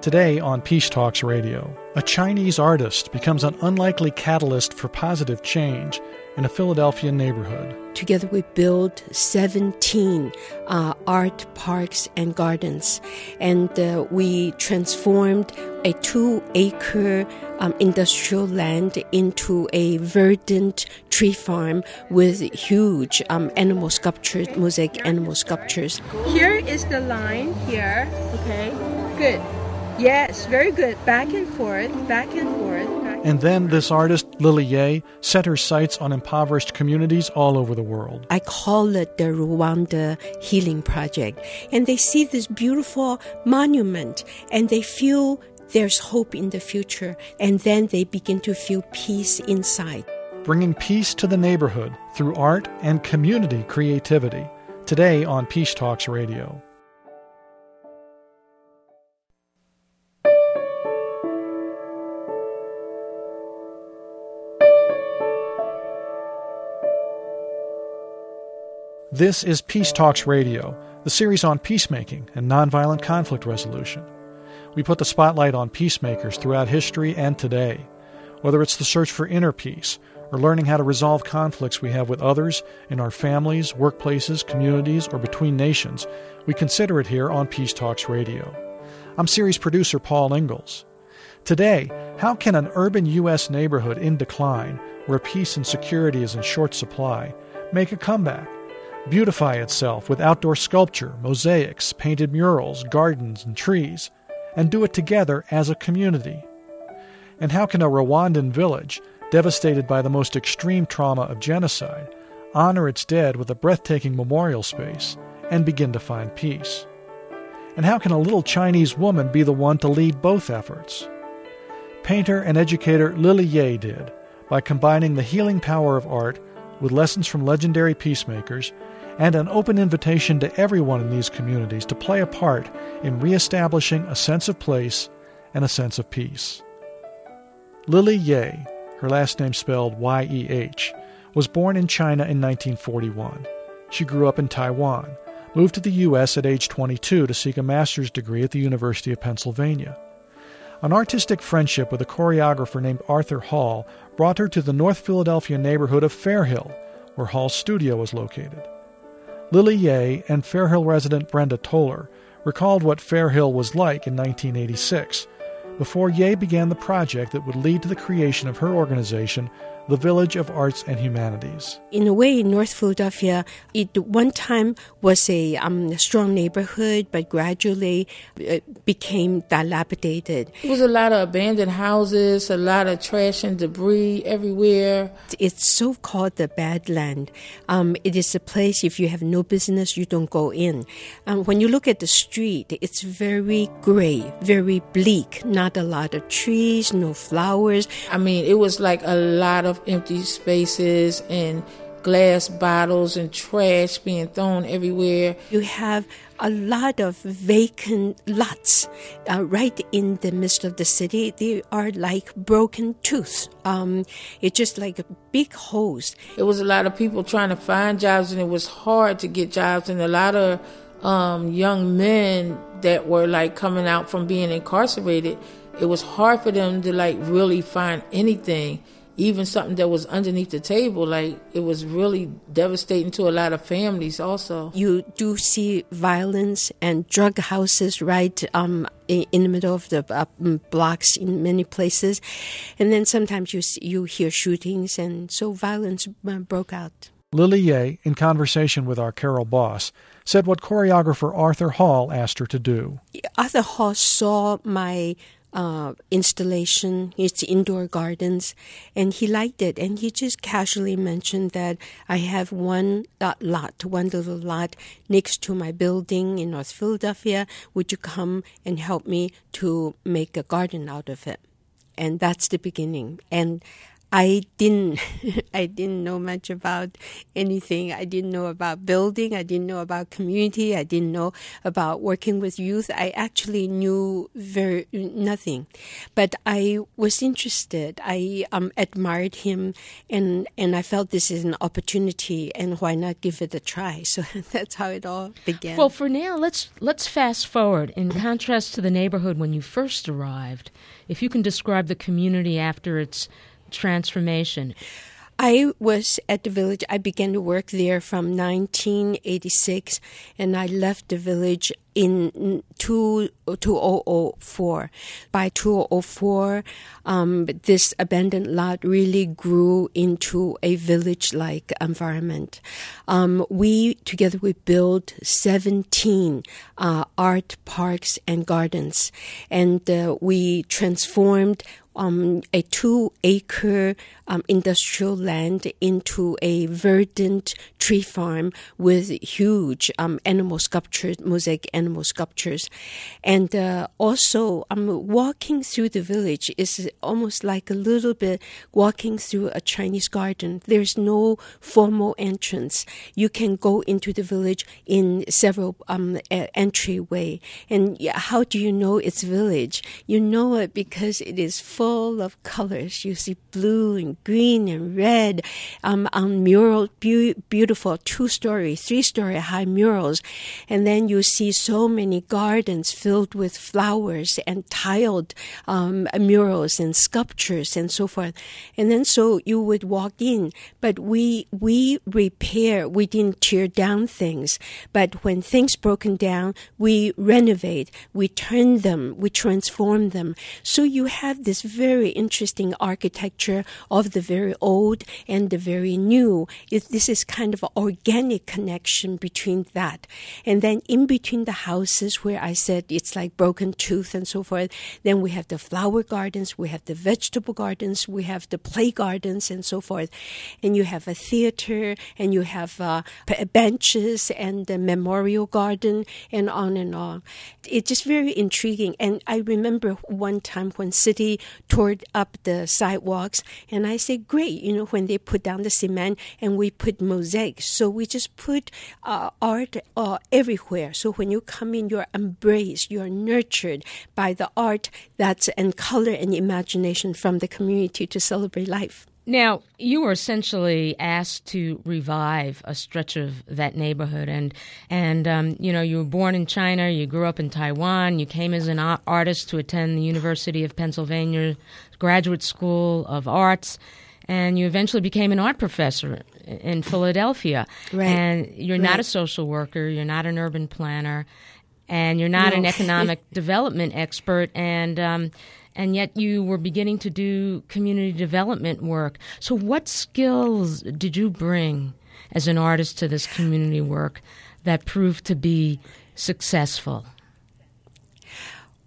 Today on Peace Talks Radio, a Chinese artist becomes an unlikely catalyst for positive change in a Philadelphia neighborhood. Together, we built 17 uh, art parks and gardens, and uh, we transformed a two acre um, industrial land into a verdant tree farm with huge um, animal sculptures, mosaic animal sculptures. Here is the line here. Okay, good. Yes, very good. Back and forth, back and forth. And then this artist, Lily Yeh, set her sights on impoverished communities all over the world. I call it the Rwanda Healing Project. And they see this beautiful monument and they feel there's hope in the future. And then they begin to feel peace inside. Bringing peace to the neighborhood through art and community creativity. Today on Peace Talks Radio. This is Peace Talks Radio, the series on peacemaking and nonviolent conflict resolution. We put the spotlight on peacemakers throughout history and today, whether it's the search for inner peace or learning how to resolve conflicts we have with others in our families, workplaces, communities, or between nations. We consider it here on Peace Talks Radio. I'm series producer Paul Ingalls. Today, how can an urban U.S. neighborhood in decline, where peace and security is in short supply, make a comeback? Beautify itself with outdoor sculpture, mosaics, painted murals, gardens, and trees, and do it together as a community? And how can a Rwandan village, devastated by the most extreme trauma of genocide, honor its dead with a breathtaking memorial space and begin to find peace? And how can a little Chinese woman be the one to lead both efforts? Painter and educator Lily Yeh did by combining the healing power of art with lessons from legendary peacemakers and an open invitation to everyone in these communities to play a part in reestablishing a sense of place and a sense of peace. Lily Yeh, her last name spelled Y E H, was born in China in 1941. She grew up in Taiwan, moved to the U.S. at age 22 to seek a master's degree at the University of Pennsylvania. An artistic friendship with a choreographer named Arthur Hall brought her to the North Philadelphia neighborhood of Fairhill, where Hall's studio was located. Lily Yeh and Fairhill resident Brenda Toller recalled what Fairhill was like in 1986, before Yeh began the project that would lead to the creation of her organization, the Village of Arts and Humanities. In a way, North Philadelphia, it one time was a um, strong neighborhood, but gradually it uh, became dilapidated. It was a lot of abandoned houses, a lot of trash and debris everywhere. It's so called the bad land. Um, it is a place, if you have no business, you don't go in. Um, when you look at the street, it's very gray, very bleak, not a lot of trees, no flowers. I mean, it was like a lot of empty spaces and glass bottles and trash being thrown everywhere. You have a lot of vacant lots uh, right in the midst of the city. They are like broken tooth. Um, it's just like a big holes. It was a lot of people trying to find jobs, and it was hard to get jobs, and a lot of um, young men that were like coming out from being incarcerated. It was hard for them to like really find anything even something that was underneath the table, like it was really devastating to a lot of families also. You do see violence and drug houses right um, in the middle of the uh, blocks in many places. And then sometimes you, you hear shootings, and so violence uh, broke out. Lily Yeh, in conversation with our Carol Boss, said what choreographer Arthur Hall asked her to do. Arthur Hall saw my uh, installation. It's indoor gardens, and he liked it. And he just casually mentioned that I have one lot, one little lot next to my building in North Philadelphia. Would you come and help me to make a garden out of it? And that's the beginning. And I didn't I didn't know much about anything. I didn't know about building. I didn't know about community. I didn't know about working with youth. I actually knew very nothing, but I was interested. I um, admired him, and and I felt this is an opportunity, and why not give it a try? So that's how it all began. Well, for now, let's let's fast forward. In contrast to the neighborhood when you first arrived, if you can describe the community after its transformation? I was at the village. I began to work there from 1986, and I left the village in 2004. By 2004, um, this abandoned lot really grew into a village like environment. Um, we, together, we built 17 uh, art parks and gardens, and uh, we transformed um, a two acre um, industrial land into a verdant tree farm with huge um, animal sculptures, mosaic animal sculptures. And uh, also, um, walking through the village is almost like a little bit walking through a Chinese garden. There's no formal entrance. You can go into the village in several um, entryway. And how do you know it's village? You know it because it is full of colors. You see blue and green and red um, on mural, be- beautiful two-story, three-story high murals, and then you see so many gardens filled with flowers and tiled um, murals and sculptures and so forth. And then so you would walk in, but we we repair. We didn't tear down things, but when things broken down, we renovate, we turn them, we transform them. So you have this very interesting architecture of the very old and the very new. It, this is kind of an organic connection between that. And then in between the houses where I said it's like broken tooth and so forth, then we have the flower gardens, we have the vegetable gardens, we have the play gardens and so forth. And you have a theater and you have uh, benches and the memorial garden and on and on. It's just very intriguing. And I remember one time when city toured up the sidewalks and I said, great, you know, when they put down the cement and we put mosaics. So we just put uh, art uh, everywhere. So when you come in, you're embraced, you're nurtured by the art that's and color and imagination from the community to celebrate life. Now, you were essentially asked to revive a stretch of that neighborhood, and and um, you know you were born in China, you grew up in Taiwan, you came as an artist to attend the University of Pennsylvania Graduate School of Arts, and you eventually became an art professor in Philadelphia. Right. And you're right. not a social worker, you're not an urban planner, and you're not no. an economic development expert, and um, and yet you were beginning to do community development work. So, what skills did you bring as an artist to this community work that proved to be successful?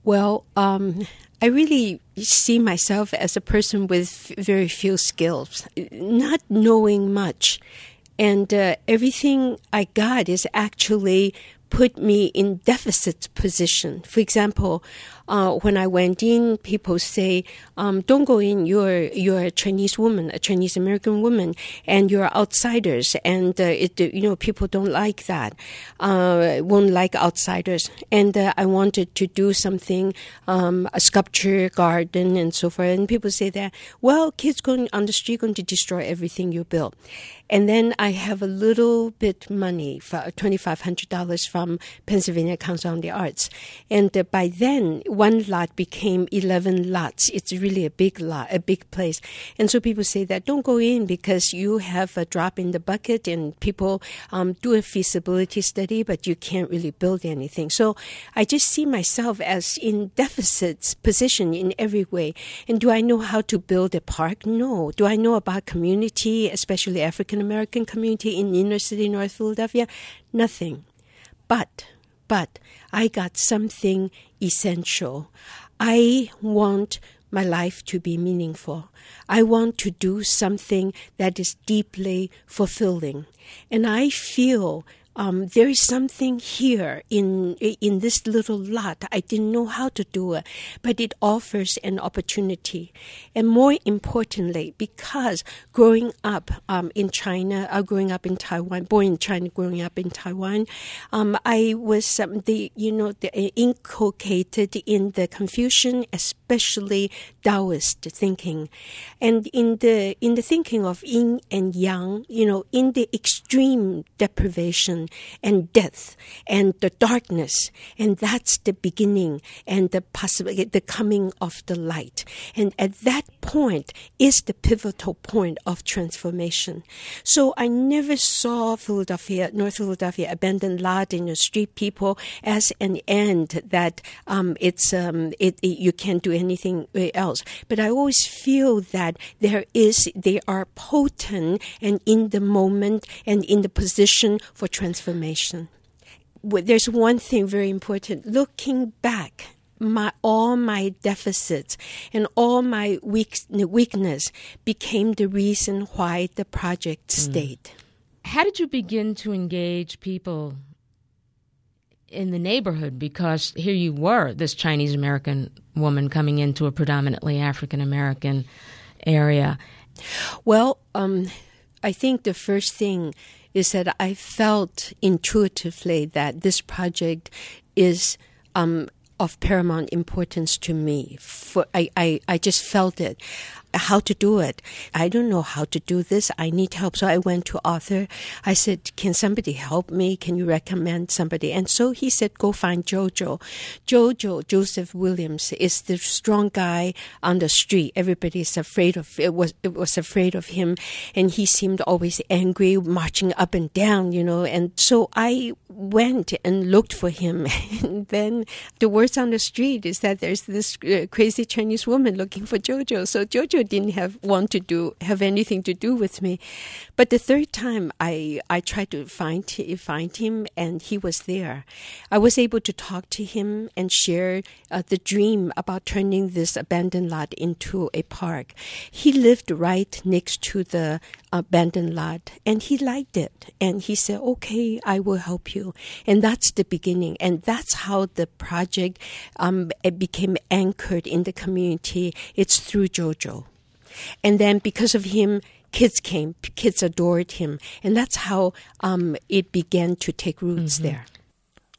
Well, um, I really see myself as a person with very few skills, not knowing much. And uh, everything I got is actually put me in deficit position. For example, uh, when I went in, people say, um, "Don't go in. You're you're a Chinese woman, a Chinese American woman, and you're outsiders." And uh, it, you know, people don't like that. Uh, won't like outsiders. And uh, I wanted to do something, um, a sculpture garden and so forth. And people say that, well, kids going on the street going to destroy everything you build. And then I have a little bit money, twenty five hundred dollars from Pennsylvania Council on the Arts, and uh, by then one lot became 11 lots. It's really a big lot, a big place. And so people say that don't go in because you have a drop in the bucket and people um, do a feasibility study, but you can't really build anything. So I just see myself as in deficit position in every way. And do I know how to build a park? No. Do I know about community, especially African American community in inner city North Philadelphia? Nothing. But but I got something essential. I want my life to be meaningful. I want to do something that is deeply fulfilling. And I feel um, there is something here in in this little lot. I didn't know how to do it, but it offers an opportunity. And more importantly, because growing up um, in China, uh, growing up in Taiwan, born in China, growing up in Taiwan, um, I was um, the you know the, uh, inculcated in the Confucian, especially Taoist thinking, and in the in the thinking of yin and yang, you know, in the extreme deprivation and death and the darkness. And that's the beginning and the possibility, the coming of the light. And at that point is the pivotal point of transformation. So I never saw Philadelphia, North Philadelphia, abandoned lot in the street people as an end that um, it's um, it, it, you can't do anything else. But I always feel that there is they are potent and in the moment and in the position for transformation. There's one thing very important. Looking back, my all my deficits and all my weak, weakness became the reason why the project mm. stayed. How did you begin to engage people in the neighborhood? Because here you were, this Chinese American woman coming into a predominantly African American area. Well, um, I think the first thing is that I felt intuitively that this project is um, of paramount importance to me. For I, I, I just felt it how to do it. I don't know how to do this. I need help. So I went to Arthur. I said, Can somebody help me? Can you recommend somebody? And so he said, Go find Jojo. Jojo, Joseph Williams, is the strong guy on the street. Everybody is afraid of it was it was afraid of him and he seemed always angry, marching up and down, you know. And so I went and looked for him. and then the words on the street is that there's this uh, crazy Chinese woman looking for Jojo. So Jojo didn't have want to do have anything to do with me. But the third time I I tried to find find him and he was there. I was able to talk to him and share uh, the dream about turning this abandoned lot into a park. He lived right next to the abandoned lot and he liked it and he said okay i will help you and that's the beginning and that's how the project um, became anchored in the community it's through jojo and then because of him, kids came, kids adored him. And that's how um, it began to take roots mm-hmm. there.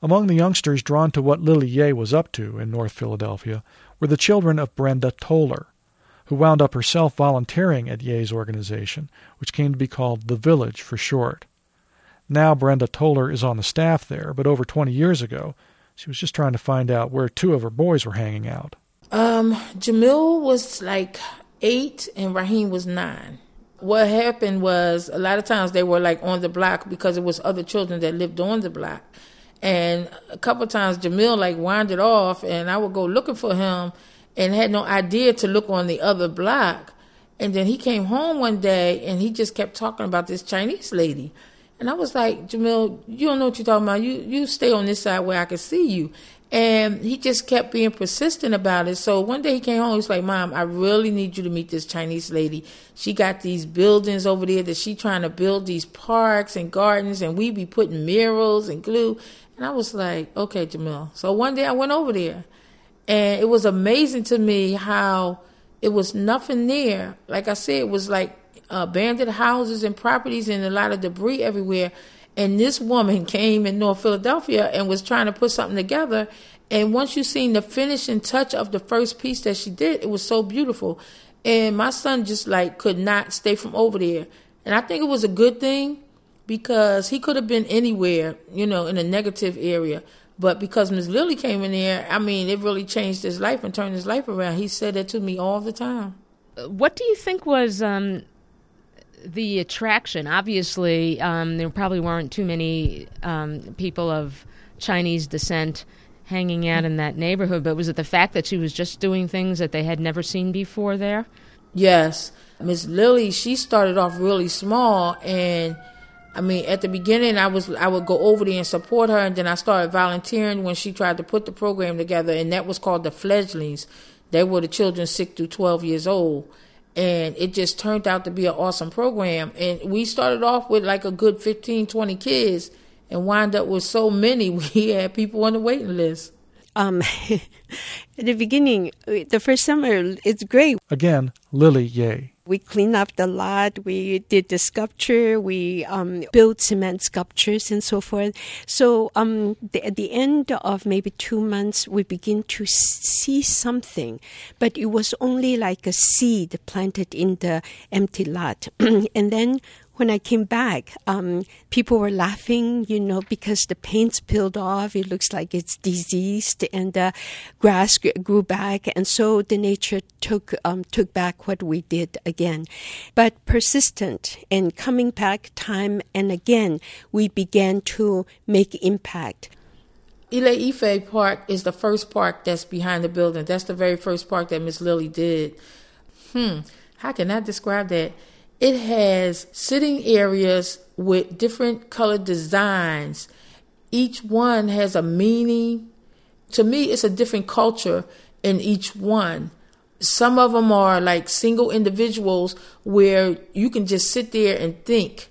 Among the youngsters drawn to what Lily Yeh was up to in North Philadelphia were the children of Brenda Toller, who wound up herself volunteering at Yeh's organization, which came to be called The Village for short. Now Brenda Toller is on the staff there, but over 20 years ago, she was just trying to find out where two of her boys were hanging out. Um, Jamil was like eight and Raheem was nine. What happened was a lot of times they were like on the block because it was other children that lived on the block. And a couple times Jamil like wandered off and I would go looking for him and had no idea to look on the other block. And then he came home one day and he just kept talking about this Chinese lady. And I was like, Jamil, you don't know what you're talking about. You you stay on this side where I can see you. And he just kept being persistent about it. So one day he came home, he was like, Mom, I really need you to meet this Chinese lady. She got these buildings over there that she trying to build these parks and gardens and we be putting murals and glue. And I was like, okay, Jamil. So one day I went over there and it was amazing to me how it was nothing there. Like I said, it was like abandoned houses and properties and a lot of debris everywhere. And this woman came in North Philadelphia and was trying to put something together. And once you seen the finishing touch of the first piece that she did, it was so beautiful. And my son just like could not stay from over there. And I think it was a good thing because he could have been anywhere, you know, in a negative area. But because Miss Lily came in there, I mean, it really changed his life and turned his life around. He said that to me all the time. What do you think was um, the attraction. Obviously, um, there probably weren't too many um, people of Chinese descent hanging out in that neighborhood, but was it the fact that she was just doing things that they had never seen before there? Yes. Miss Lily, she started off really small and I mean, at the beginning, I was I would go over there and support her, and then I started volunteering when she tried to put the program together, and that was called the Fledglings. They were the children six through twelve years old, and it just turned out to be an awesome program and we started off with like a good 15 20 kids and wind up with so many we had people on the waiting list. Um, at the beginning, the first summer, it's great. Again, Lily Yeh. We cleaned up the lot. We did the sculpture. We um, built cement sculptures and so forth. So um, the, at the end of maybe two months, we begin to see something, but it was only like a seed planted in the empty lot. and then when I came back, um, people were laughing, you know, because the paint's peeled off. It looks like it's diseased, and the grass grew back, and so the nature took um, took back what we did again. But persistent and coming back time and again, we began to make impact. Ile Ife Park is the first park that's behind the building. That's the very first park that Miss Lily did. Hmm, how can I describe that? It has sitting areas with different colored designs. Each one has a meaning. To me, it's a different culture in each one. Some of them are like single individuals where you can just sit there and think.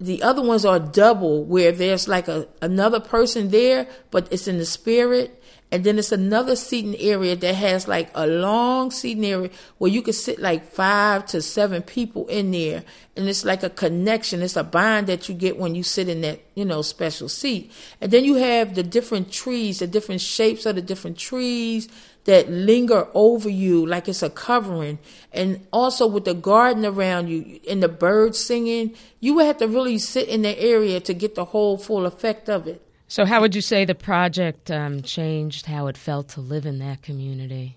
The other ones are double where there's like a another person there, but it's in the spirit and then it's another seating area that has like a long seating area where you can sit like five to seven people in there. And it's like a connection. It's a bond that you get when you sit in that, you know, special seat. And then you have the different trees, the different shapes of the different trees that linger over you like it's a covering. And also with the garden around you and the birds singing, you would have to really sit in the area to get the whole full effect of it. So, how would you say the project um, changed how it felt to live in that community?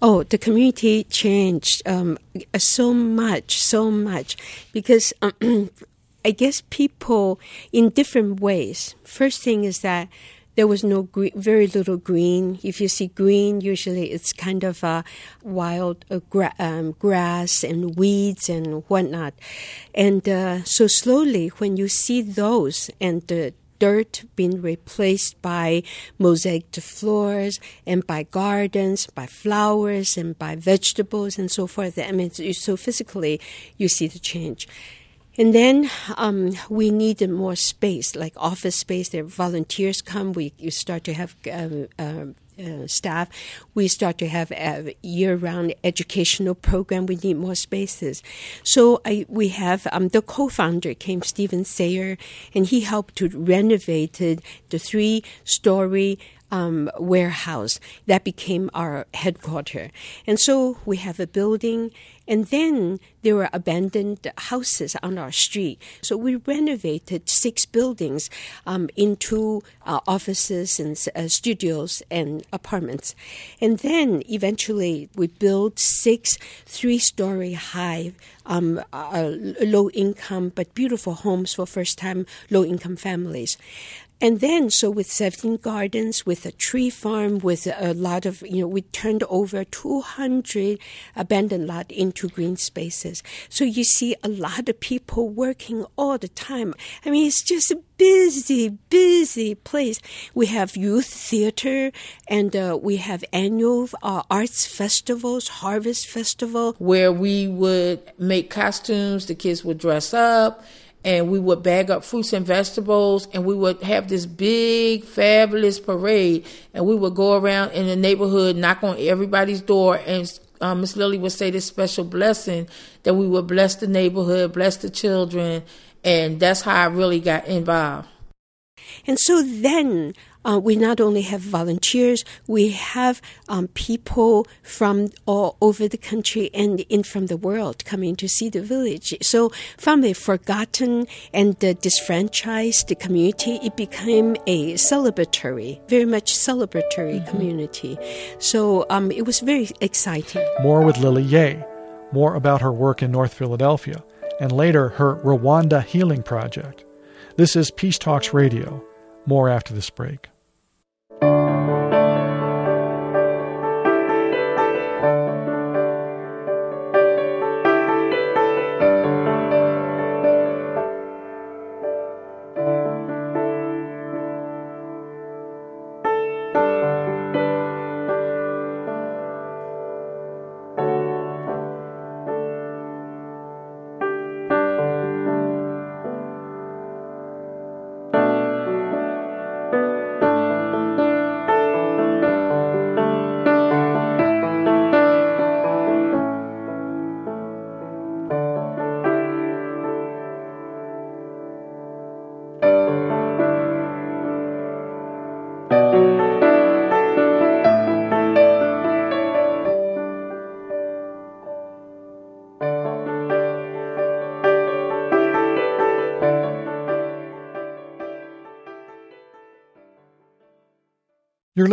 Oh, the community changed um, so much, so much, because um, I guess people in different ways. First thing is that there was no green, very little green. If you see green, usually it's kind of a wild uh, gra- um, grass and weeds and whatnot. And uh, so slowly, when you see those and the dirt being replaced by mosaiced floors and by gardens, by flowers and by vegetables and so forth. I mean, so physically you see the change. And then um, we needed more space, like office space. There, volunteers come. We you start to have um, uh, uh, staff. We start to have a year-round educational program. We need more spaces. So I, we have um, the co-founder came, Stephen Sayer, and he helped to renovate the three-story um, warehouse that became our headquarters. And so we have a building, and then there were abandoned houses on our street. So we renovated six buildings um, into uh, offices and uh, studios and apartments. And then eventually we built six three story high um, uh, low income but beautiful homes for first time low income families. And then, so with 17 gardens, with a tree farm, with a lot of, you know, we turned over 200 abandoned lot into green spaces. So you see a lot of people working all the time. I mean, it's just a busy, busy place. We have youth theater and uh, we have annual uh, arts festivals, harvest festival. Where we would make costumes, the kids would dress up and we would bag up fruits and vegetables and we would have this big fabulous parade. And we would go around in the neighborhood knock on everybody's door and um, miss lily would say this special blessing that we would bless the neighborhood bless the children. And that's how i really got involved. And so then uh, we not only have volunteers, we have um, people from all over the country and in from the world coming to see the village. So from the forgotten and the disfranchised community, it became a celebratory, very much celebratory mm-hmm. community. So um, it was very exciting. More with Lily Yeh, more about her work in North Philadelphia, and later her Rwanda Healing Project. This is Peace Talks Radio. More after this break.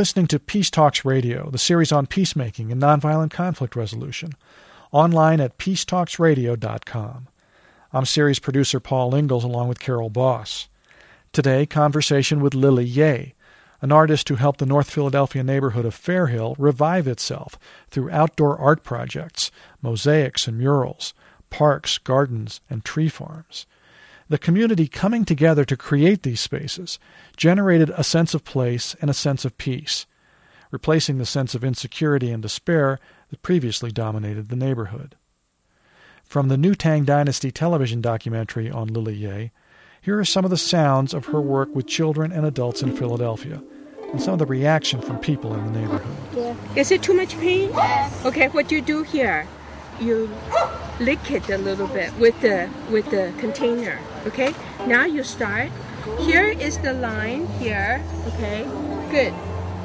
Listening to Peace Talks Radio, the series on peacemaking and nonviolent conflict resolution, online at peacetalksradio.com. I'm series producer Paul Ingalls along with Carol Boss. Today, conversation with Lily Yeh, an artist who helped the North Philadelphia neighborhood of Fairhill revive itself through outdoor art projects, mosaics and murals, parks, gardens, and tree farms. The community coming together to create these spaces generated a sense of place and a sense of peace, replacing the sense of insecurity and despair that previously dominated the neighborhood. From the New Tang Dynasty television documentary on Lily Yeh, here are some of the sounds of her work with children and adults in Philadelphia and some of the reaction from people in the neighborhood. Yeah. Is it too much pain? Yes. Okay, what do you do here? You lick it a little bit with the with the container. Okay. Now you start. Here is the line here. Okay. Good.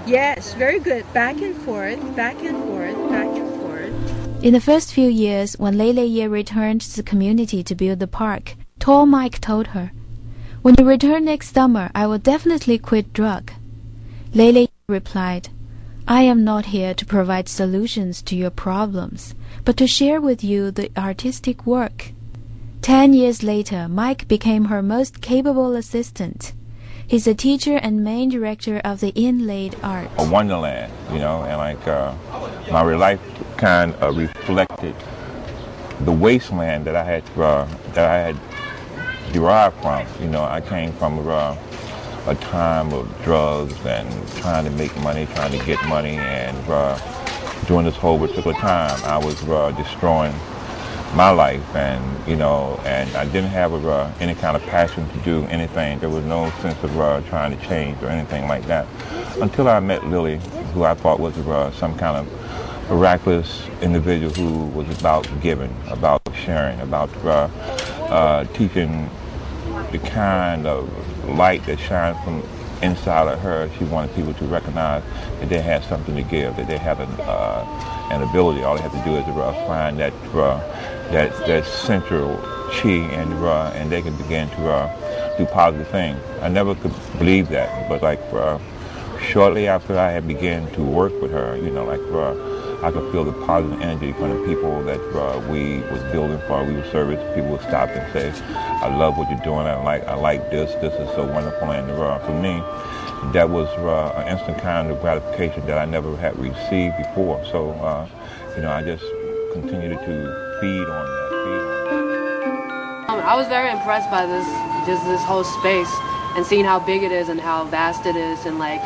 Yes, very good. Back and forth, back and forth, back and forth. In the first few years, when Lei Yeh returned to the community to build the park, Tall Mike told her, When you return next summer, I will definitely quit drug. Lei replied, I am not here to provide solutions to your problems, but to share with you the artistic work. Ten years later, Mike became her most capable assistant. He's a teacher and main director of the Inlaid Art. A wonderland, you know, and like uh, my life kind of reflected the wasteland that I had uh, that I had derived from. You know, I came from uh, a time of drugs and trying to make money, trying to get money, and uh, during this whole particular time, I was uh, destroying my life, and you know, and I didn't have uh, any kind of passion to do anything. There was no sense of uh, trying to change or anything like that until I met Lily, who I thought was uh, some kind of miraculous individual who was about giving, about sharing, about uh, uh, teaching the kind of light that shines from inside of her. She wanted people to recognize that they had something to give, that they have an, uh, an ability. All they have to do is find that uh, that that central chi and uh, and they can begin to uh, do positive things. I never could believe that, but like uh, shortly after I had begun to work with her, you know, like I could feel the positive energy from the people that uh, we was building for. We were service. People would stop and say, "I love what you're doing. I like I like this. This is so wonderful." And uh, for me, that was uh, an instant kind of gratification that I never had received before. So, uh, you know, I just continued to feed on that. Feed on that. Um, I was very impressed by this, just this whole space, and seeing how big it is and how vast it is, and like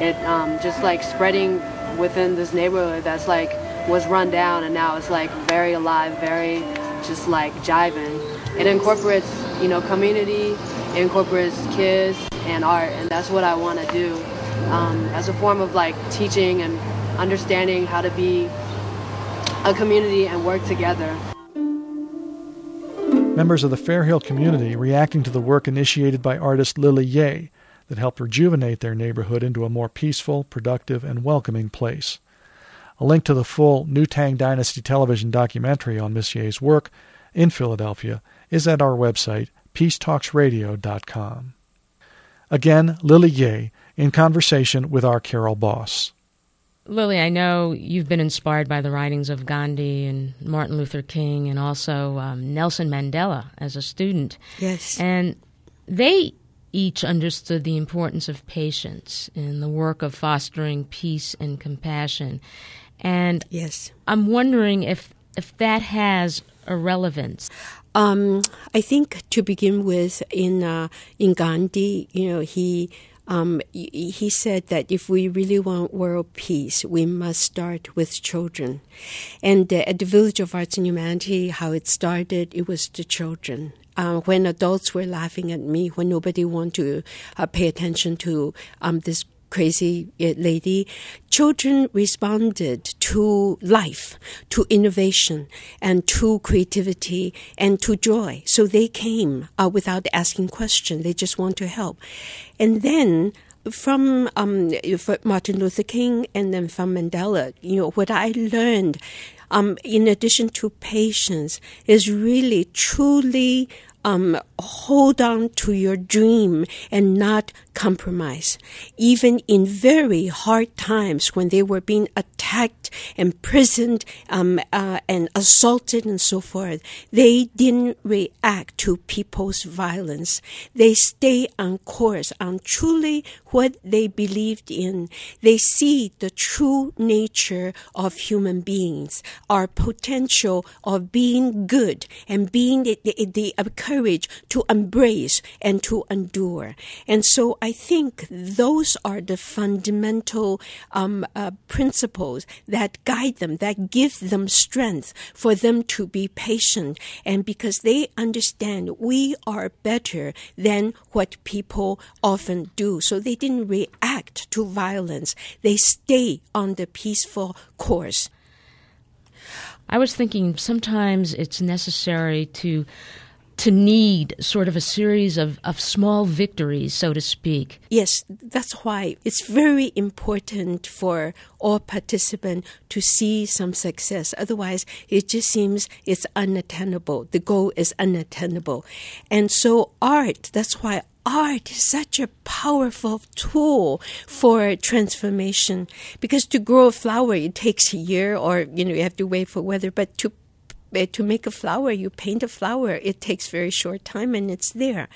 it um, just like spreading within this neighborhood that's like was run down and now it's like very alive, very just like jiving. It incorporates, you know, community, it incorporates kids and art, and that's what I want to do um, as a form of like teaching and understanding how to be a community and work together. Members of the Fairhill community reacting to the work initiated by artist Lily Yeh that helped rejuvenate their neighborhood into a more peaceful, productive, and welcoming place. A link to the full New Tang Dynasty television documentary on Miss Yeh's work in Philadelphia is at our website, peacetalksradio.com. Again, Lily Yeh in conversation with our Carol Boss. Lily, I know you've been inspired by the writings of Gandhi and Martin Luther King and also um, Nelson Mandela as a student. Yes. And they each understood the importance of patience in the work of fostering peace and compassion. And yes, I'm wondering if if that has a relevance. Um, I think to begin with, in uh, in Gandhi, you know, he um, he said that if we really want world peace, we must start with children. And uh, at the Village of Arts and Humanity, how it started, it was the children uh, when adults were laughing at me, when nobody wanted to uh, pay attention to um, this crazy uh, lady, children responded to life, to innovation, and to creativity, and to joy. So they came uh, without asking questions. They just want to help. And then from um, Martin Luther King and then from Mandela, you know, what I learned um, in addition to patience, is really truly um, hold on to your dream and not compromise. Even in very hard times when they were being attacked, imprisoned, um, uh, and assaulted and so forth, they didn't react to people's violence. They stay on course, on truly what they believed in. They see the true nature of human beings, our potential of being good and being the, the, the courage to embrace and to endure. And so I think those are the fundamental um, uh, principles that guide them, that give them strength for them to be patient. And because they understand we are better than what people often do. So they didn't react to violence, they stay on the peaceful course. I was thinking sometimes it's necessary to to need sort of a series of, of small victories, so to speak. Yes, that's why it's very important for all participants to see some success. Otherwise, it just seems it's unattainable. The goal is unattainable. And so, art, that's why art is such a powerful tool for transformation because to grow a flower it takes a year or you know you have to wait for weather but to to make a flower, you paint a flower. It takes very short time, and it's there.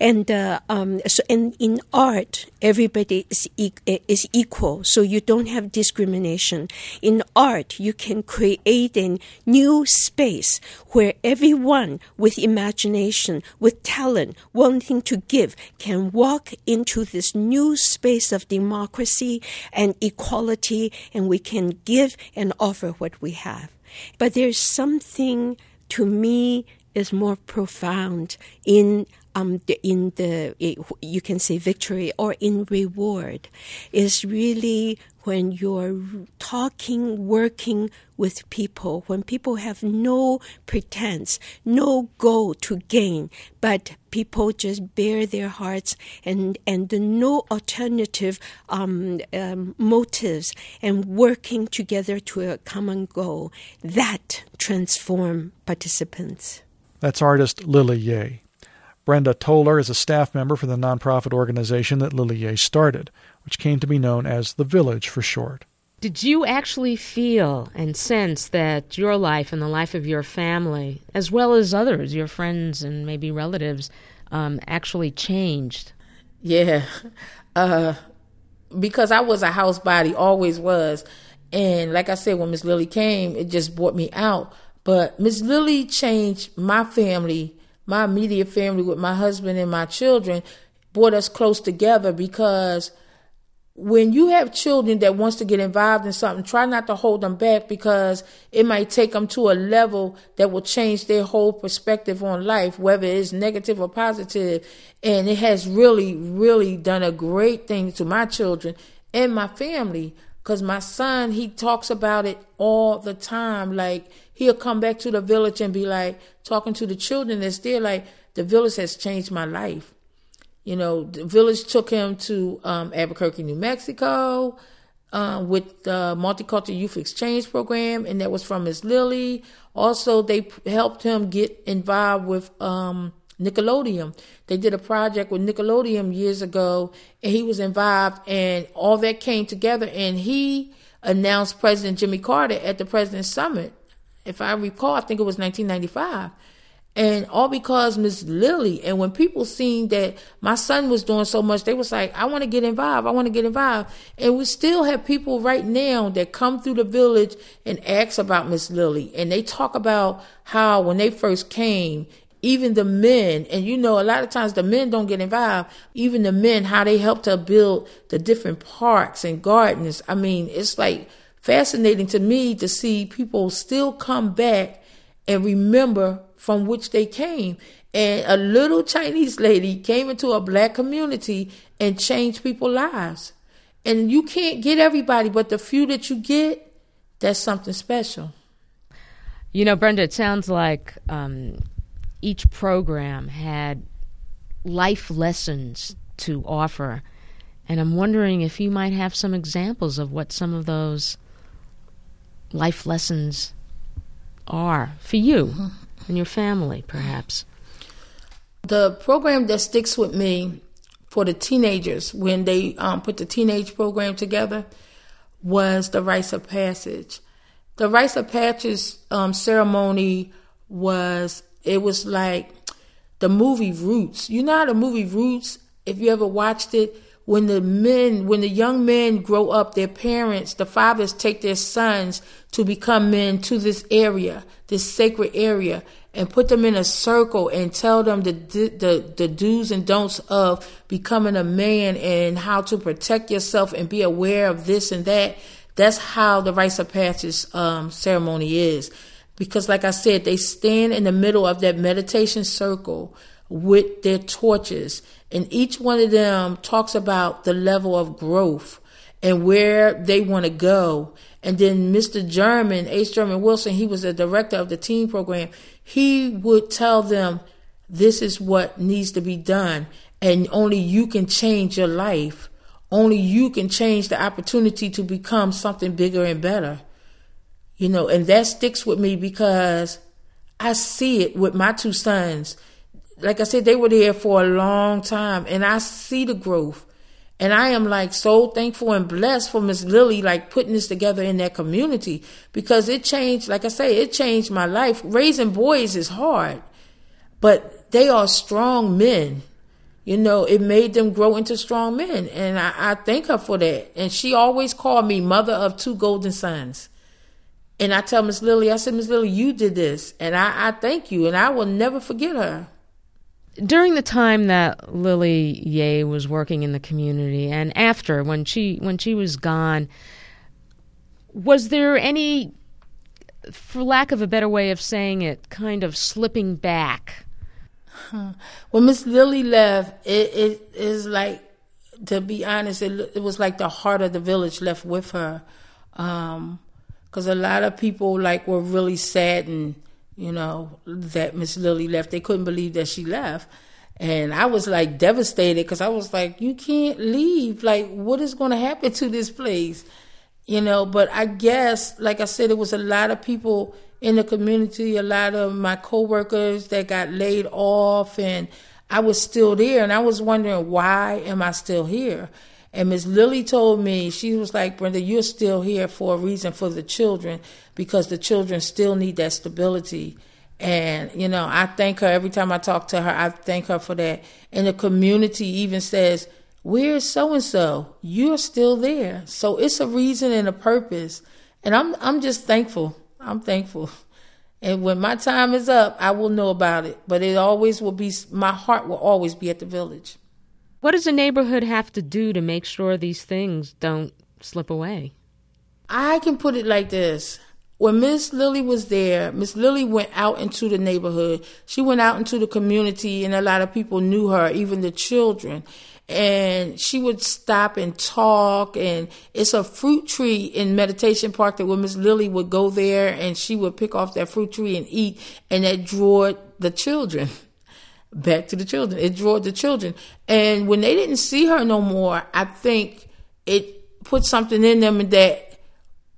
And uh, um, so, and in art, everybody is e- is equal, so you don't have discrimination. In art, you can create a new space where everyone with imagination, with talent, wanting to give, can walk into this new space of democracy and equality, and we can give and offer what we have. But there's something to me is more profound in um, in the you can say victory or in reward is really when you're talking, working with people, when people have no pretense, no goal to gain, but people just bare their hearts and, and no alternative um, um, motives and working together to a common goal, that transform participants. That's artist Lily Yeh. Brenda Toler is a staff member for the nonprofit organization that Lily Yeh started, which came to be known as The Village for short. Did you actually feel and sense that your life and the life of your family, as well as others, your friends and maybe relatives, um, actually changed? Yeah. Uh, because I was a housebody, always was. And like I said, when Miss Lily came, it just brought me out. But Miss Lily changed my family my immediate family with my husband and my children brought us close together because when you have children that wants to get involved in something try not to hold them back because it might take them to a level that will change their whole perspective on life whether it's negative or positive. And it has really really done a great thing to my children and my family because my son he talks about it all the time like he'll come back to the village and be like talking to the children that's there, like the village has changed my life. You know, the village took him to um, Albuquerque, New Mexico, uh, with the Multicultural Youth Exchange Program, and that was from Miss Lily. Also, they helped him get involved with um, Nickelodeon. They did a project with Nickelodeon years ago, and he was involved, and all that came together, and he announced President Jimmy Carter at the President's Summit if I recall, I think it was 1995. And all because Miss Lily, and when people seen that my son was doing so much, they was like, I want to get involved. I want to get involved. And we still have people right now that come through the village and ask about Miss Lily. And they talk about how when they first came, even the men, and you know, a lot of times the men don't get involved, even the men, how they help to build the different parks and gardens. I mean, it's like, fascinating to me to see people still come back and remember from which they came. And a little Chinese lady came into a black community and changed people's lives. And you can't get everybody, but the few that you get, that's something special. You know, Brenda, it sounds like um, each program had life lessons to offer. And I'm wondering if you might have some examples of what some of those life lessons are for you mm-hmm. and your family, perhaps? The program that sticks with me for the teenagers when they um, put the teenage program together was the rites of passage. The rites of passage um, ceremony was it was like the movie Roots. You know the movie Roots, if you ever watched it, when the men, when the young men grow up, their parents, the fathers take their sons to become men to this area, this sacred area, and put them in a circle and tell them the, the, the do's and don'ts of becoming a man and how to protect yourself and be aware of this and that. That's how the rites of passage um, ceremony is. Because, like I said, they stand in the middle of that meditation circle with their torches, and each one of them talks about the level of growth and where they want to go. And then Mr. German, H. German Wilson, he was the director of the team program. He would tell them, this is what needs to be done. And only you can change your life. Only you can change the opportunity to become something bigger and better. You know, and that sticks with me because I see it with my two sons. Like I said, they were there for a long time and I see the growth. And I am like so thankful and blessed for Miss Lily like putting this together in that community because it changed, like I say, it changed my life. Raising boys is hard, but they are strong men. You know, it made them grow into strong men. And I, I thank her for that. And she always called me mother of two golden sons. And I tell Miss Lily, I said, Miss Lily, you did this. And I, I thank you. And I will never forget her during the time that Lily Yeh was working in the community and after when she when she was gone was there any for lack of a better way of saying it kind of slipping back when Miss Lily left it, it is like to be honest it, it was like the heart of the village left with her um because a lot of people like were really saddened you know, that Miss Lily left. They couldn't believe that she left. And I was like devastated because I was like, you can't leave. Like, what is going to happen to this place? You know, but I guess, like I said, it was a lot of people in the community, a lot of my coworkers that got laid off, and I was still there. And I was wondering, why am I still here? And Miss Lily told me, she was like, Brenda, you're still here for a reason for the children because the children still need that stability. And, you know, I thank her every time I talk to her, I thank her for that. And the community even says, Where's so and so? You're still there. So it's a reason and a purpose. And I'm I'm just thankful. I'm thankful. And when my time is up, I will know about it. But it always will be my heart will always be at the village. What does a neighborhood have to do to make sure these things don't slip away? I can put it like this. When Miss Lily was there, Miss Lily went out into the neighborhood. She went out into the community, and a lot of people knew her, even the children. And she would stop and talk. And it's a fruit tree in Meditation Park that when Miss Lily would go there and she would pick off that fruit tree and eat, and that drew the children. back to the children. It drew the children. And when they didn't see her no more, I think it put something in them that,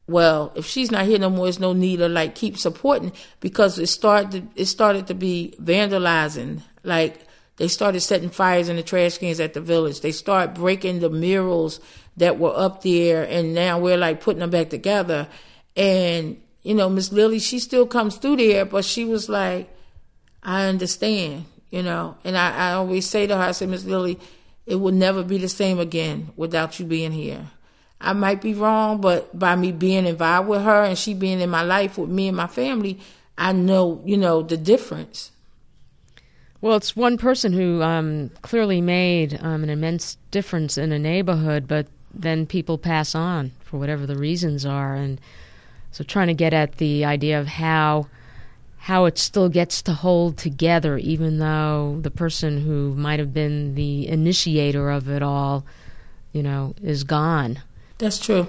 well, if she's not here no more, there's no need to like keep supporting because it started, it started to be vandalizing. Like they started setting fires in the trash cans at the village. They started breaking the murals that were up there and now we're like putting them back together. And, you know, Miss Lily, she still comes through there, but she was like, I understand you know. And I, I always say to her, I say, Miss Lily, it will never be the same again without you being here. I might be wrong, but by me being involved with her and she being in my life with me and my family, I know, you know, the difference. Well, it's one person who um, clearly made um, an immense difference in a neighborhood, but then people pass on for whatever the reasons are. And so trying to get at the idea of how how it still gets to hold together, even though the person who might have been the initiator of it all, you know, is gone. That's true.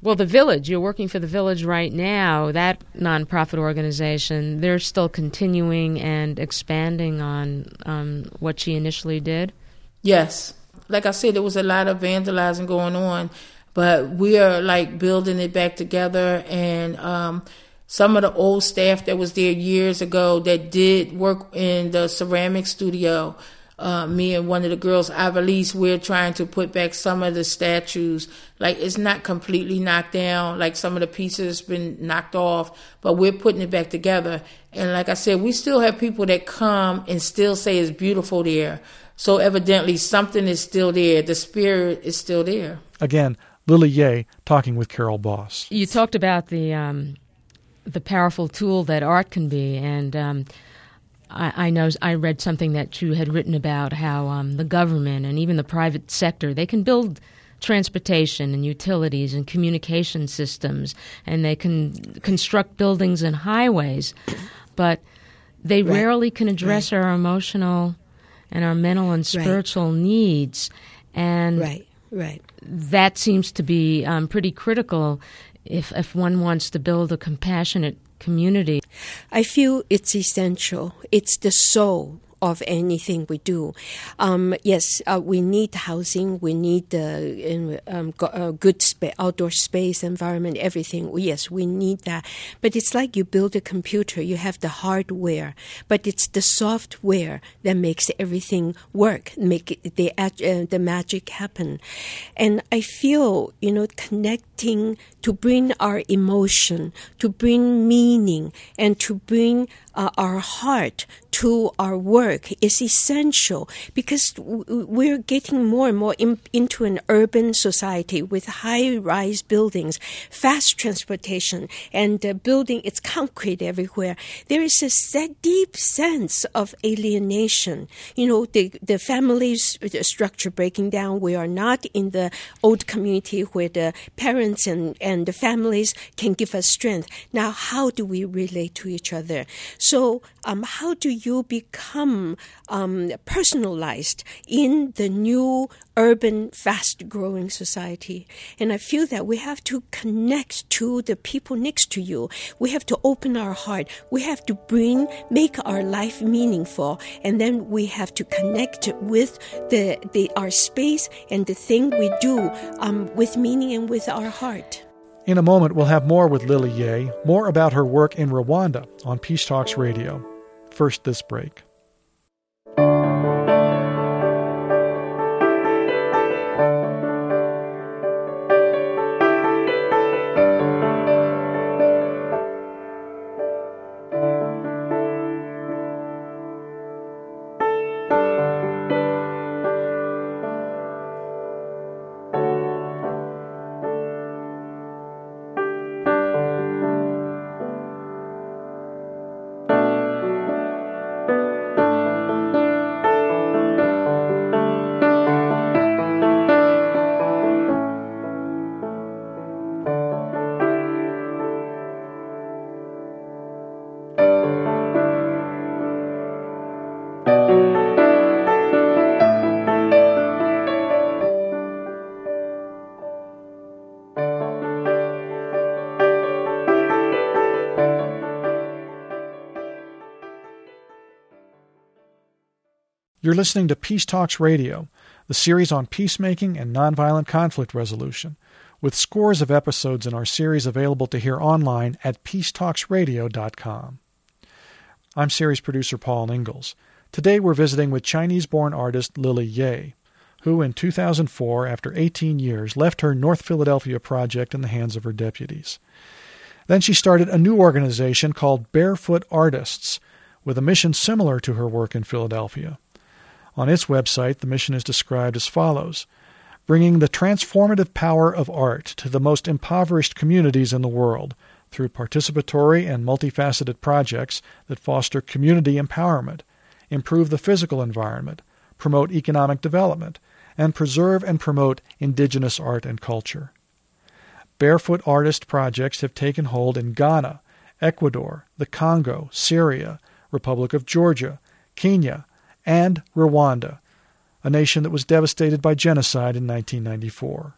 Well, the village, you're working for the village right now, that nonprofit organization, they're still continuing and expanding on um, what she initially did? Yes. Like I said, there was a lot of vandalizing going on, but we are like building it back together and um, some of the old staff that was there years ago that did work in the ceramic studio. Uh, me and one of the girls, Avalise, we're trying to put back some of the statues. Like it's not completely knocked down, like some of the pieces been knocked off, but we're putting it back together. And like I said, we still have people that come and still say it's beautiful there. So evidently something is still there. The spirit is still there. Again, Lily Yeh talking with Carol Boss. You talked about the um, the powerful tool that art can be, and um, I, I, know I read something that you had written about how um, the government and even the private sector they can build transportation and utilities and communication systems, and they can construct buildings and highways, but they right. rarely can address right. our emotional and our mental and spiritual right. needs. And right, right. That seems to be um, pretty critical if if one wants to build a compassionate community. I feel it's essential. It's the soul of anything we do. Um, yes, uh, we need housing, we need uh, um, uh, good spa- outdoor space, environment, everything. Yes, we need that. But it's like you build a computer, you have the hardware, but it's the software that makes everything work, make the uh, the magic happen. And I feel, you know, connecting to bring our emotion, to bring meaning, and to bring uh, our heart to our work is essential because we're getting more and more in, into an urban society with high rise buildings, fast transportation, and uh, building it's concrete everywhere. There is a deep sense of alienation. You know, the, the family structure breaking down. We are not in the old community where the parents and, and the families can give us strength. Now, how do we relate to each other? So, um, how do you become um, personalized in the new urban, fast growing society? And I feel that we have to connect to the people next to you. We have to open our heart. We have to bring, make our life meaningful. And then we have to connect with the, the our space and the thing we do um, with meaning and with our heart. In a moment, we'll have more with Lily Yeh, more about her work in Rwanda on Peace Talks Radio. First, this break. You're listening to Peace Talks Radio, the series on peacemaking and nonviolent conflict resolution, with scores of episodes in our series available to hear online at peacetalksradio.com. I'm series producer Paul Ingalls. Today we're visiting with Chinese born artist Lily Yeh, who in 2004, after 18 years, left her North Philadelphia project in the hands of her deputies. Then she started a new organization called Barefoot Artists, with a mission similar to her work in Philadelphia. On its website, the mission is described as follows bringing the transformative power of art to the most impoverished communities in the world through participatory and multifaceted projects that foster community empowerment, improve the physical environment, promote economic development, and preserve and promote indigenous art and culture. Barefoot artist projects have taken hold in Ghana, Ecuador, the Congo, Syria, Republic of Georgia, Kenya, and Rwanda, a nation that was devastated by genocide in 1994.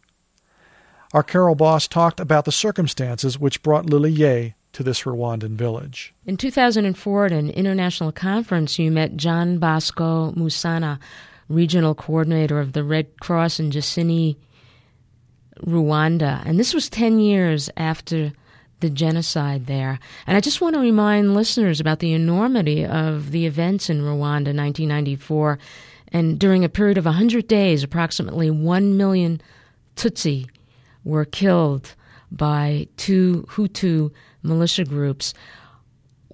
Our Carol Boss talked about the circumstances which brought Lily Yeh to this Rwandan village. In 2004, at an international conference, you met Jean Bosco Musana, regional coordinator of the Red Cross in Gisenyi, Rwanda. And this was 10 years after the genocide there. And I just want to remind listeners about the enormity of the events in Rwanda 1994. And during a period of 100 days, approximately 1 million Tutsi were killed by two Hutu militia groups.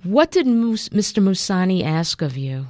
What did Mr. Musana ask of you?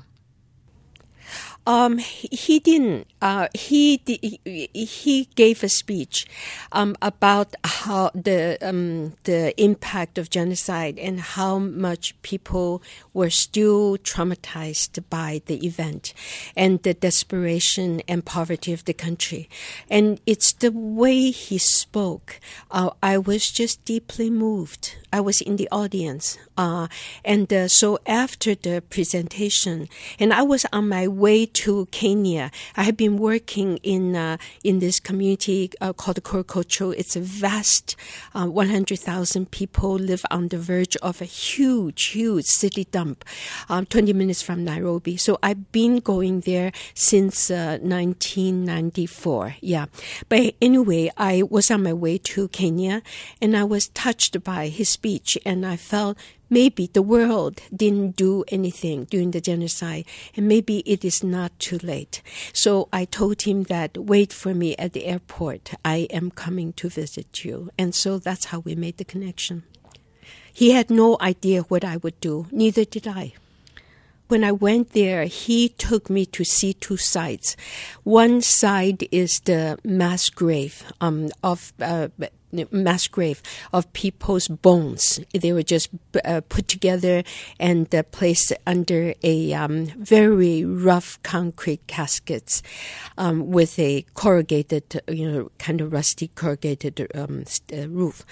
Um, he didn't. Uh, he he gave a speech um, about how the um, the impact of genocide and how much people were still traumatized by the event and the desperation and poverty of the country. And it's the way he spoke. Uh, I was just deeply moved. I was in the audience, uh, and uh, so after the presentation, and I was on my way to Kenya. I have been working in uh, in this community uh, called Korogocho. It's a vast, uh, 100,000 people live on the verge of a huge, huge city dump, um, 20 minutes from Nairobi. So I've been going there since 1994. Uh, yeah, but anyway, I was on my way to Kenya, and I was touched by his speech, and I felt maybe the world didn't do anything during the genocide, and maybe it is not too late. So I told him that wait for me at the airport. I am coming to visit you. And so that's how we made the connection. He had no idea what I would do, neither did I. When I went there, he took me to see two sites. One side is the mass grave um, of uh, mass grave of people's bones. They were just uh, put together and uh, placed under a um, very rough concrete caskets um, with a corrugated, you know, kind of rusty corrugated um, uh, roof.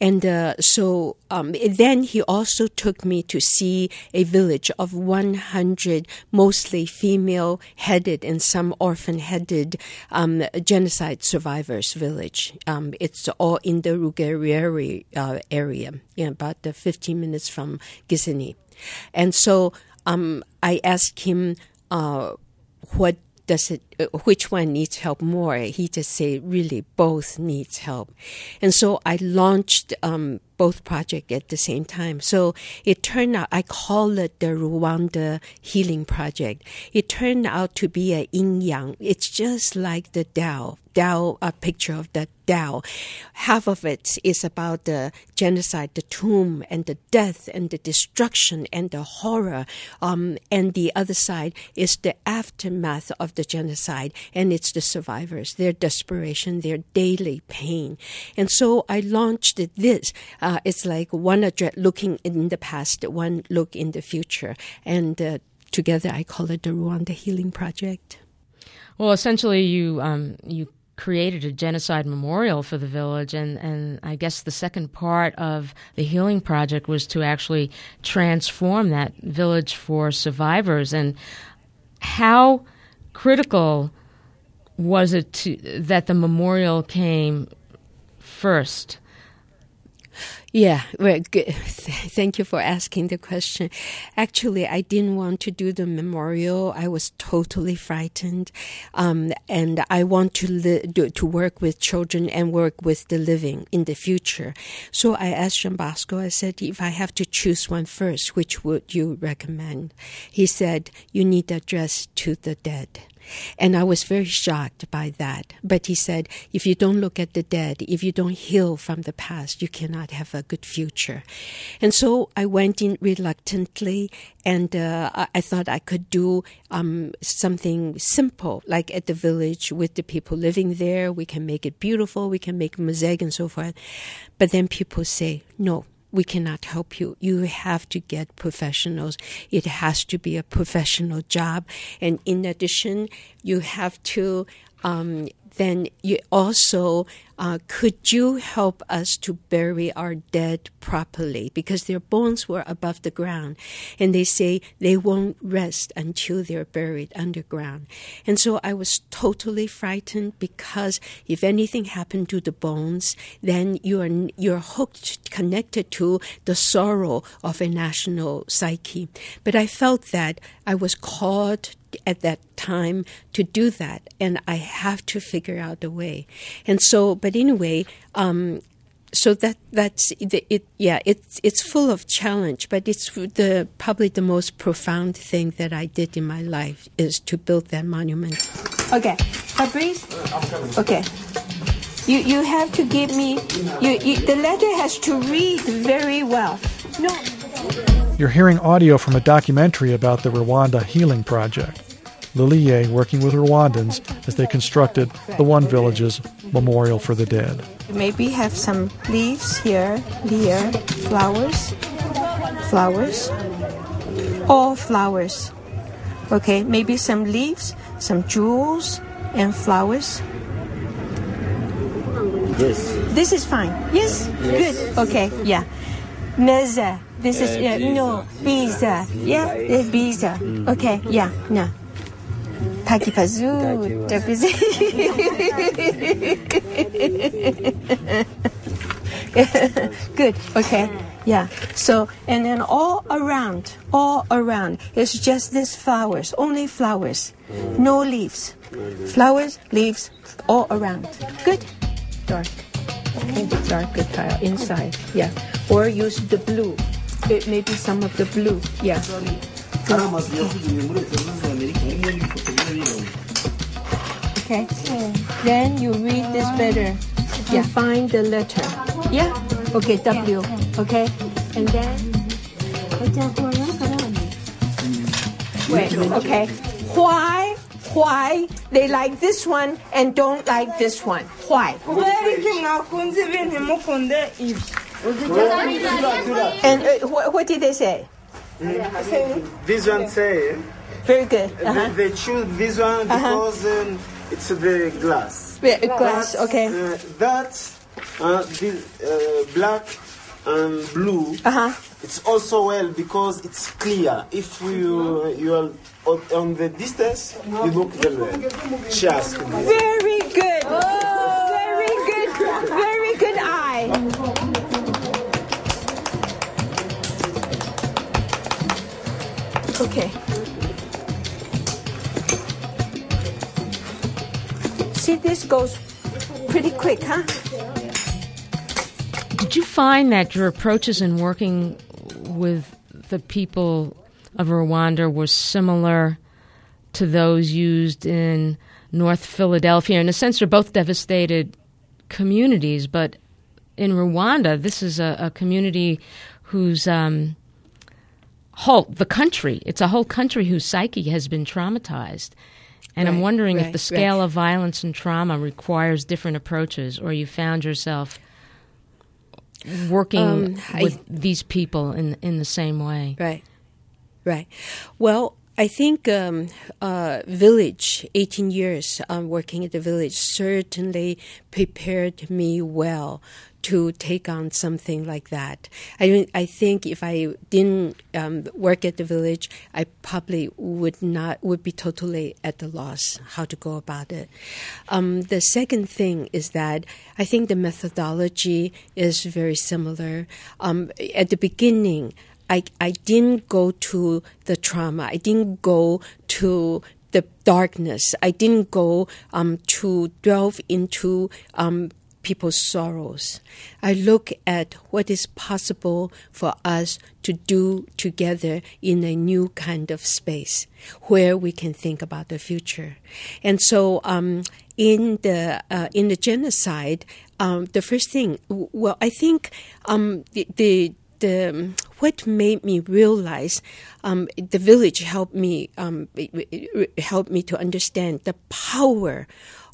And uh, so um, then he also took me to see a village of 100 mostly female headed and some orphan headed um, genocide survivors village. Um, it's all in the Rugerero uh, area, you know, about 15 minutes from Gisenyi. And so um, I asked him uh, what does it uh, which one needs help more? He just said really both needs help. And so i launched um, both projects at the same time so it turned out i call it the rwanda healing project it turned out to be a yin yang it's just like the Tao Tao, a picture of the Tao. Half of it is about the genocide, the tomb, and the death, and the destruction, and the horror. Um, and the other side is the aftermath of the genocide, and it's the survivors, their desperation, their daily pain. And so I launched this. Uh, it's like one address looking in the past, one look in the future. And uh, together I call it the Rwanda Healing Project. Well, essentially, you um, you created a genocide memorial for the village and, and I guess the second part of the healing project was to actually transform that village for survivors and how critical was it to, that the memorial came first yeah, well, good. Thank you for asking the question. Actually, I didn't want to do the memorial. I was totally frightened, um, and I want to li- do, to work with children and work with the living in the future. So I asked Jean Bosco. I said, if I have to choose one first, which would you recommend? He said, you need to address to the dead. And I was very shocked by that. But he said, if you don't look at the dead, if you don't heal from the past, you cannot have a good future. And so I went in reluctantly, and uh, I thought I could do um, something simple, like at the village with the people living there. We can make it beautiful, we can make mosaic and so forth. But then people say, no, we cannot help you. You have to get professionals. It has to be a professional job. And in addition, you have to um, then you also uh, could you help us to bury our dead properly? Because their bones were above the ground and they say they won't rest until they're buried underground. And so i was totally frightened because if anything happened to the bones then you're you're hooked connected to the sorrow of a national psyche. But i felt that i was called at that time to do that, and I have to figure out a way. And so, but anyway, um, so that that's it, it. Yeah, it's it's full of challenge, but it's the probably the most profound thing that I did in my life is to build that monument. Okay, Fabrice. Okay. You you have to give me. You, you the letter has to read very well. No. You're hearing audio from a documentary about the Rwanda Healing Project. Lily Yeh working with Rwandans as they constructed the One Village's Memorial for the Dead. Maybe have some leaves here, here, flowers, flowers, all flowers. Okay, maybe some leaves, some jewels, and flowers. Yes. This is fine. Yes? Good. Okay, yeah. Meza. This is, yeah, no, Biza. Yeah, it's Biza. Okay, yeah, no. Taki Pazu. Good. Okay. Yeah. So, and then all around, all around, it's just these flowers, only flowers, no leaves. Flowers, leaves, all around. Good. Dark. Maybe darker tile inside. Yeah. Or use the blue. It, maybe some of the blue. Yeah. Okay. Then you read this better. Yeah. Find the letter. Yeah. Okay. W. Okay. And then. Wait. Okay. Why? Why they like this one and don't like this one? Why? And uh, what, what did they say? This one say Very good. they- Uh-huh. they choose this one because um, it's the glass. Yeah, glass. Okay. Uh, that uh, this, uh, black and blue. Uh-huh. It's also well because it's clear. If you you are on, the distance, you look very well. Very good. Very good. Very good eye. Okay. See, this goes pretty quick, huh? Did you find that your approaches in working with the people of Rwanda were similar to those used in North Philadelphia? In a sense, they're both devastated communities, but in Rwanda, this is a, a community whose um, whole the country it's a whole country whose psyche has been traumatized. And I'm Right, wondering if the scale right. of violence and trauma requires different approaches, or you found yourself working Um, I- with these people in in the same way. Right, right. Well, I think um, uh, village, 18 years um, working at the village, certainly prepared me well to take on something like that. I mean, I think if I didn't um, work at the village, I probably would not would be totally at the loss how to go about it. Um, the second thing is that I think the methodology is very similar. Um, at the beginning. I, I didn't go to the trauma. I didn't go to the darkness. I didn't go um, to delve into um, people's sorrows. I look at what is possible for us to do together in a new kind of space where we can think about the future. And so, um, in the uh, in the genocide, um, the first thing, well, I think um, the, the the what made me realize um, the village helped me um, helped me to understand the power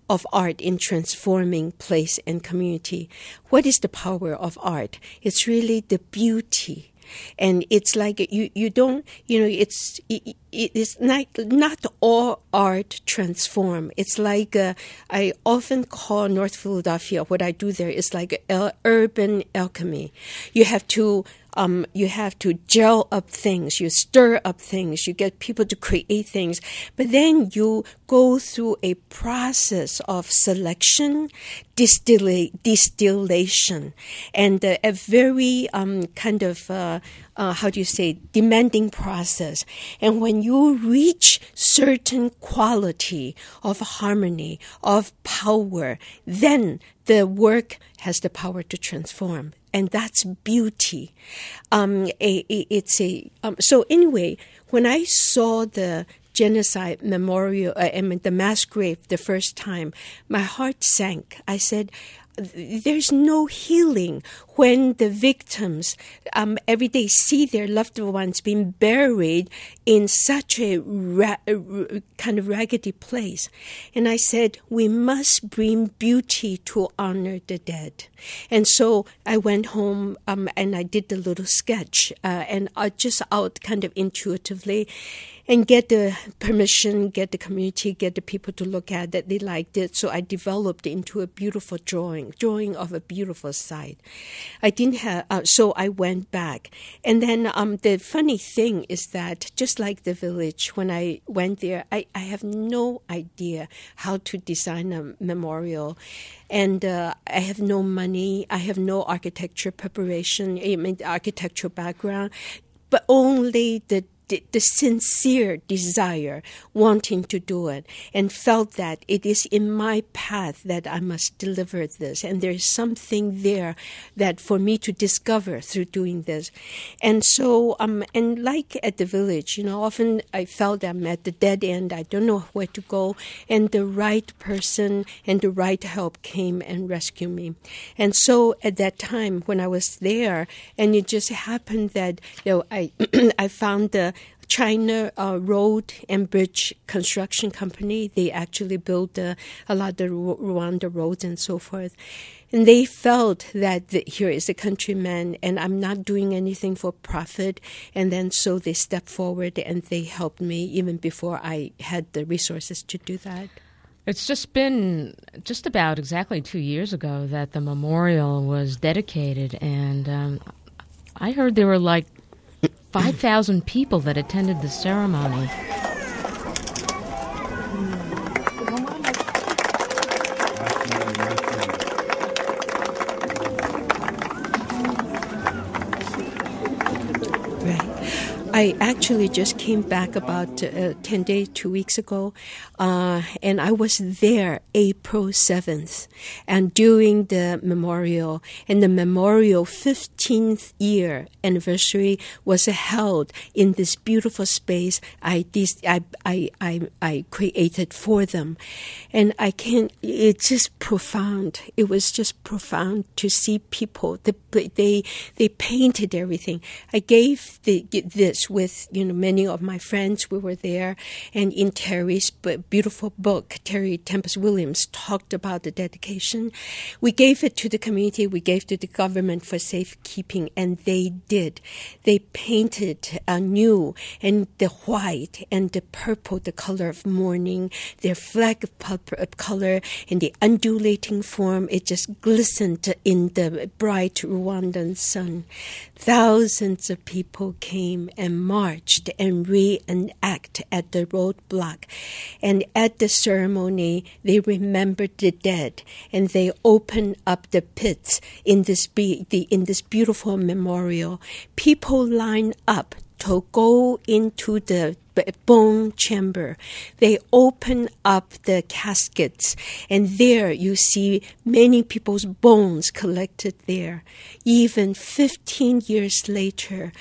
of art in transforming place and community. What is the power of art? It's really the beauty. And it's like you, you don't, you know, it's, it, it's not, not all art transform. It's like, uh, I often call North Philadelphia, what I do there is like el- urban alchemy. You have to um, you have to gel up things, you stir up things, you get people to create things, but then you go through a process of selection, distilla- distillation, and uh, a very um, kind of uh, uh, how do you say demanding process. And when you reach certain quality of harmony, of power, then the work has the power to transform, and that's beauty. Um, a, it's a um, so anyway. When I saw the genocide memorial, uh, I mean the mass grave the first time, my heart sank. I said, there's no healing when the victims um, every day see their loved ones being buried in such a ra- kind of raggedy place. And I said, we must bring beauty to honor the dead. And so I went home um, and I did the little sketch, uh, and I just out kind of intuitively and get the permission, get the community, get the people to look at that They liked it, so I developed into a beautiful drawing, drawing of a beautiful site. I didn't have, uh, so I went back, and then um, the funny thing is that just like the village, when I went there, I, I have no idea how to design a memorial and uh, I have no money. I have no architecture preparation, I mean, architectural background, but only the the, sincere desire wanting to do it and felt that it is in my path that I must deliver this. And there is something there that for me to discover through doing this. And so, um, and like at the village, you know, often I felt I'm at the dead end. I don't know where to go. And the right person and the right help came and rescued me. And so at that time when I was there, and it just happened that, you know, I, I found the China uh, Road and Bridge Construction Company. They actually built uh, a lot of the Rwanda roads and so forth. And they felt that the, here is a countryman and I'm not doing anything for profit. And then so they stepped forward and they helped me even before I had the resources to do that. It's just been just about exactly two years ago that the memorial was dedicated, and um, I heard there were like 5,000 people that attended the ceremony. I actually just came back about uh, 10 days, two weeks ago, uh, and I was there April 7th, and during the memorial, and the memorial 15th year anniversary was held in this beautiful space I, I, I, I, I created for them. And I can it's just profound. It was just profound to see people, they, they, they painted everything. I gave the, this with you know many of my friends. We were there, and in Terry's beautiful book, Terry Tempest Williams talked about the dedication. We gave it to the community. We gave to the government for safekeeping, and they did. They painted anew and the white and the purple, the color of mourning, their flag of purple color in the undulating form. It just glistened in the bright Rwandan sun. Thousands of people came and marched and reenact at the roadblock. And at the ceremony, they remembered the dead and they opened up the pits in this, be- the, in this beautiful memorial. People line up to go into the bone chamber. They open up the caskets, and there you see many people's bones collected there. Even 15 years later,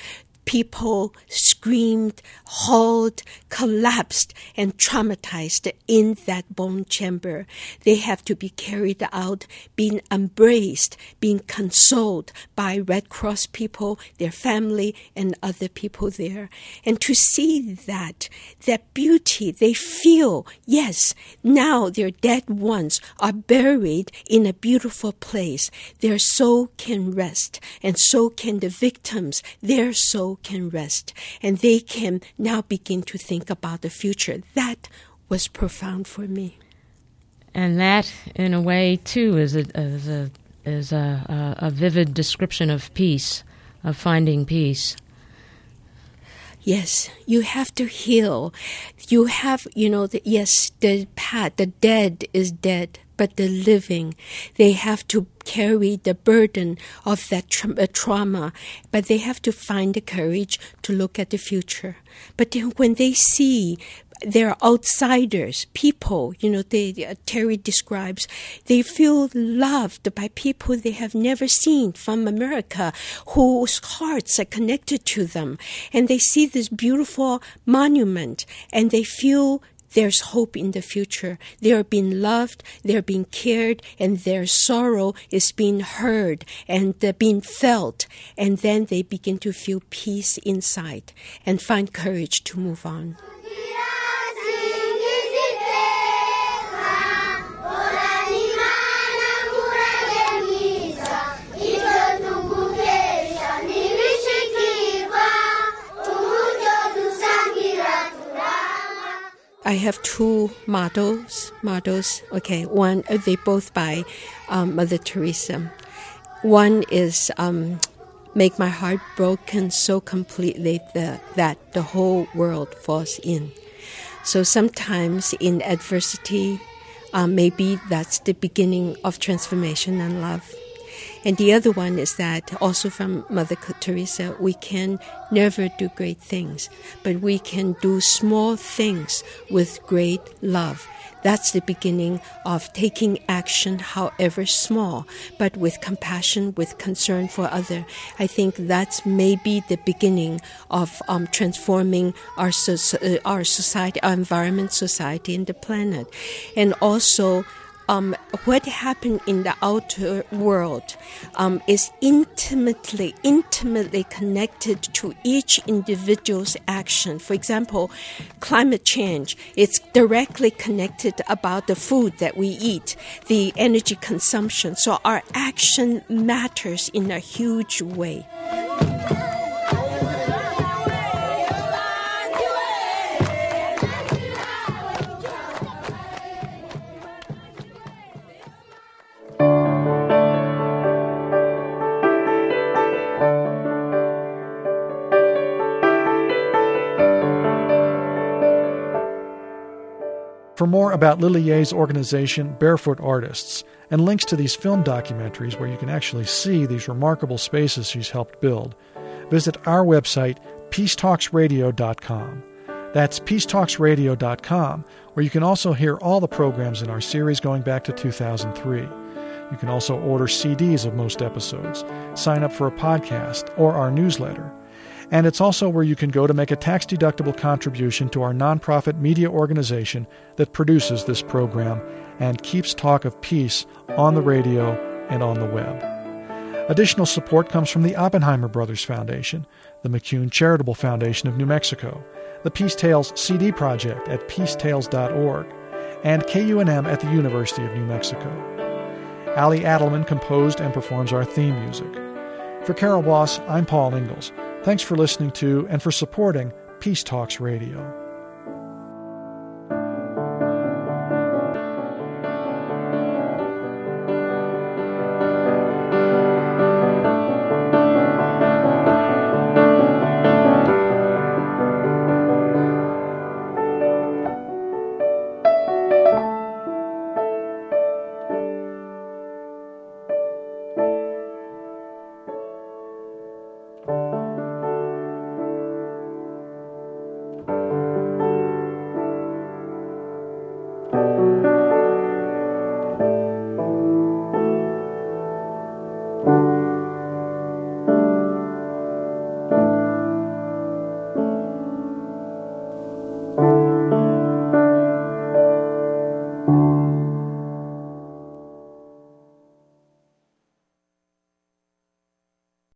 people screamed, hauled, collapsed, and traumatized in that bone chamber. They have to be carried out, being embraced, being consoled by Red Cross people, their family, and other people there. And to see that, that beauty, they feel, yes, now their dead ones are buried in a beautiful place. Their soul can rest, and so can the victims. Their soul can rest and they can now begin to think about the future. That was profound for me. And that, in a way, too, is a, is a, is a, a, vivid description of peace, of finding peace. Yes, you have to heal. You have, you know, the, yes, the path, the dead is dead, but the living, they have to carry the burden of that tra- uh, trauma, but they have to find the courage to look at the future. But then when they see they're outsiders, people, you know, they, uh, Terry describes, they feel loved by people they have never seen from America whose hearts are connected to them. And they see this beautiful monument and they feel there's hope in the future. They are being loved, they're being cared, and their sorrow is being heard and uh, being felt. And then they begin to feel peace inside and find courage to move on. I have two models. Models, okay. One, uh, they both by um, Mother Teresa. One is um, "Make my heart broken so completely that, that the whole world falls in." So sometimes in adversity, uh, maybe that's the beginning of transformation and love. And the other one is that also from Mother Teresa, we can never do great things, but we can do small things with great love. That's the beginning of taking action, however small, but with compassion, with concern for other. I think that's maybe the beginning of um, transforming our, so- uh, our society, our environment, society, and the planet. And also um, what happened in the outer world um, is intimately, intimately connected to each individual's action. For example, climate change, it's directly connected about the food that we eat, the energy consumption. So our action matters in a huge way. For more about Lily Yeh's organization, Barefoot Artists, and links to these film documentaries where you can actually see these remarkable spaces she's helped build, visit our website, peacetalksradio.com. That's peacetalksradio.com, where you can also hear all the programs in our series going back to 2003. You can also order CDs of most episodes, sign up for a podcast, or our newsletter. And it's also where you can go to make a tax deductible contribution to our nonprofit media organization that produces this program and keeps talk of peace on the radio and on the web. Additional support comes from the Oppenheimer Brothers Foundation, the McCune Charitable Foundation of New Mexico, the Peace Tales CD Project at peacetales.org, and KUNM at the University of New Mexico. Ali Adelman composed and performs our theme music. For Carol Boss, I'm Paul Ingalls. Thanks for listening to and for supporting Peace Talks Radio.